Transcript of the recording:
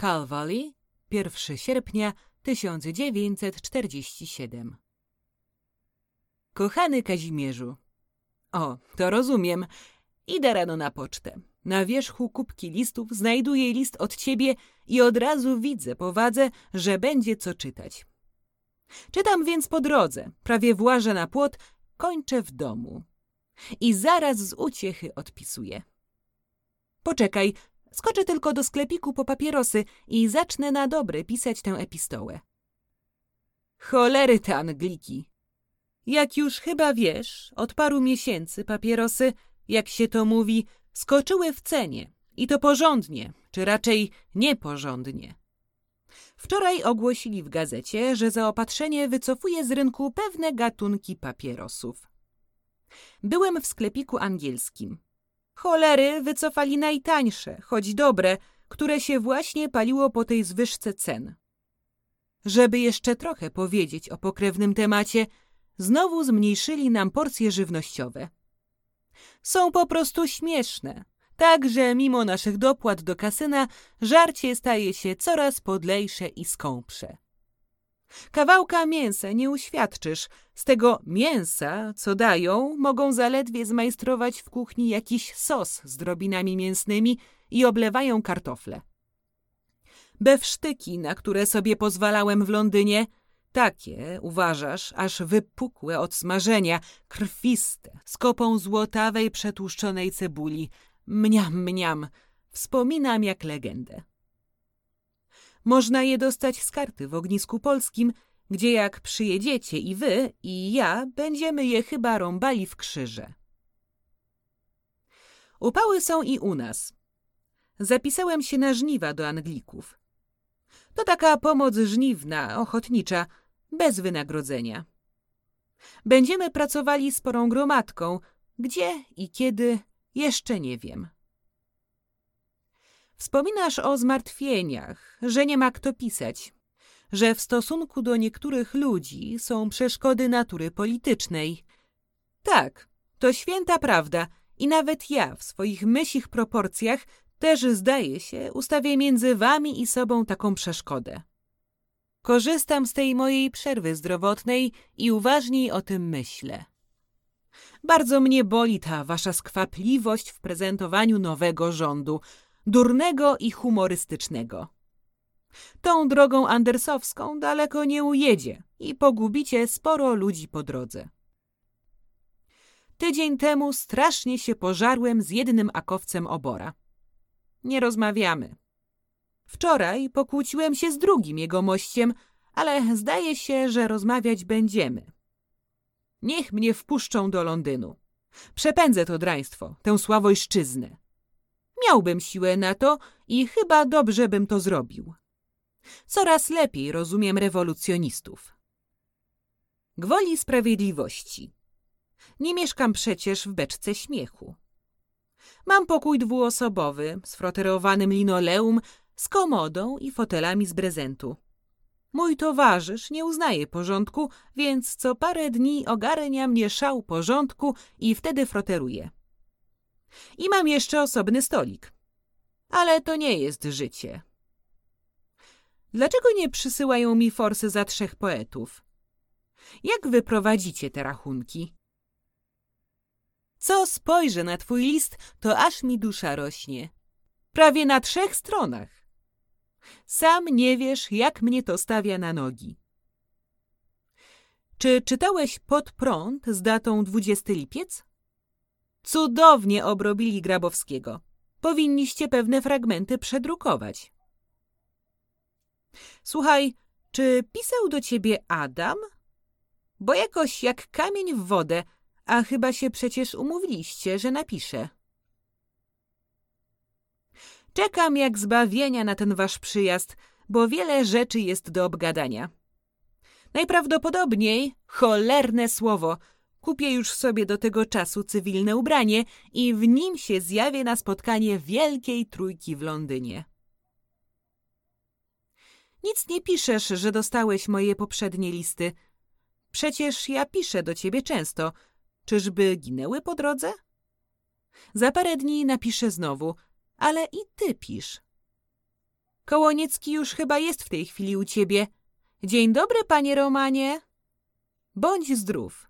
Cal Valley, 1 sierpnia 1947 Kochany Kazimierzu, o, to rozumiem. Idę rano na pocztę. Na wierzchu kubki listów znajduję list od ciebie i od razu widzę po wadze, że będzie co czytać. Czytam więc po drodze, prawie włażę na płot, kończę w domu. I zaraz z uciechy odpisuję. Poczekaj, skoczę tylko do sklepiku po papierosy i zacznę na dobre pisać tę epistołę. Cholery te Angliki! Jak już chyba wiesz, od paru miesięcy papierosy, jak się to mówi, skoczyły w cenie. I to porządnie, czy raczej nieporządnie. Wczoraj ogłosili w gazecie, że zaopatrzenie wycofuje z rynku pewne gatunki papierosów. Byłem w sklepiku angielskim. Cholery wycofali najtańsze, choć dobre, które się właśnie paliło po tej zwyżce cen. Żeby jeszcze trochę powiedzieć o pokrewnym temacie, znowu zmniejszyli nam porcje żywnościowe. Są po prostu śmieszne, tak że mimo naszych dopłat do kasyna żarcie staje się coraz podlejsze i skąpsze. Kawałka mięsa nie uświadczysz. Z tego mięsa, co dają, mogą zaledwie zmajstrować w kuchni jakiś sos z drobinami mięsnymi i oblewają kartofle. Bewsztyki, na które sobie pozwalałem w Londynie, takie, uważasz, aż wypukłe od smażenia, krwiste, z kopą złotawej przetłuszczonej cebuli. Mniam, mniam, wspominam jak legendę. Można je dostać z karty w ognisku polskim, gdzie jak przyjedziecie i wy, i ja, będziemy je chyba rąbali w krzyże. Upały są i u nas. Zapisałem się na żniwa do Anglików. To taka pomoc żniwna, ochotnicza, bez wynagrodzenia. Będziemy pracowali sporą gromadką, gdzie i kiedy jeszcze nie wiem. Wspominasz o zmartwieniach, że nie ma kto pisać, że w stosunku do niektórych ludzi są przeszkody natury politycznej. Tak, to święta prawda i nawet ja w swoich myślich proporcjach też zdaje się ustawię między wami i sobą taką przeszkodę. Korzystam z tej mojej przerwy zdrowotnej i uważniej o tym myślę. Bardzo mnie boli ta wasza skwapliwość w prezentowaniu nowego rządu, durnego i humorystycznego. Tą drogą andersowską daleko nie ujedzie i pogubicie sporo ludzi po drodze. Tydzień temu strasznie się pożarłem z jednym akowcem obora. Nie rozmawiamy. Wczoraj pokłóciłem się z drugim jego mościem, ale zdaje się, że rozmawiać będziemy. Niech mnie wpuszczą do Londynu. Przepędzę to draństwo, tę sławojszczyznę. Miałbym siłę na to i chyba dobrze bym to zrobił. Coraz lepiej rozumiem rewolucjonistów. Gwoli sprawiedliwości. Nie mieszkam przecież w beczce śmiechu. Mam pokój dwuosobowy z froterowanym linoleum, z komodą i fotelami z prezentu. Mój towarzysz nie uznaje porządku, więc co parę dni ogarnia mnie szał porządku i wtedy froteruje. I mam jeszcze osobny stolik. Ale to nie jest życie. Dlaczego nie przysyłają mi forsy za trzech poetów? Jak wyprowadzicie te rachunki? Co spojrzę na twój list, to aż mi dusza rośnie. Prawie na trzech stronach. Sam nie wiesz, jak mnie to stawia na nogi. Czy czytałeś Pod prąd z datą 20 lipiec? Cudownie obrobili Grabowskiego. Powinniście pewne fragmenty przedrukować. Słuchaj, czy pisał do ciebie Adam? Bo jakoś jak kamień w wodę, a chyba się przecież umówiliście, że napiszę. Czekam jak zbawienia na ten wasz przyjazd, bo wiele rzeczy jest do obgadania. Najprawdopodobniej, cholerne słowo, kupię już sobie do tego czasu cywilne ubranie i w nim się zjawię na spotkanie Wielkiej Trójki w Londynie. Nic nie piszesz, że dostałeś moje poprzednie listy. Przecież ja piszę do ciebie często. Czyżby ginęły po drodze? Za parę dni napiszę znowu, ale i ty pisz. Kołoniecki już chyba jest w tej chwili u ciebie. Dzień dobry, panie Romanie. Bądź zdrów.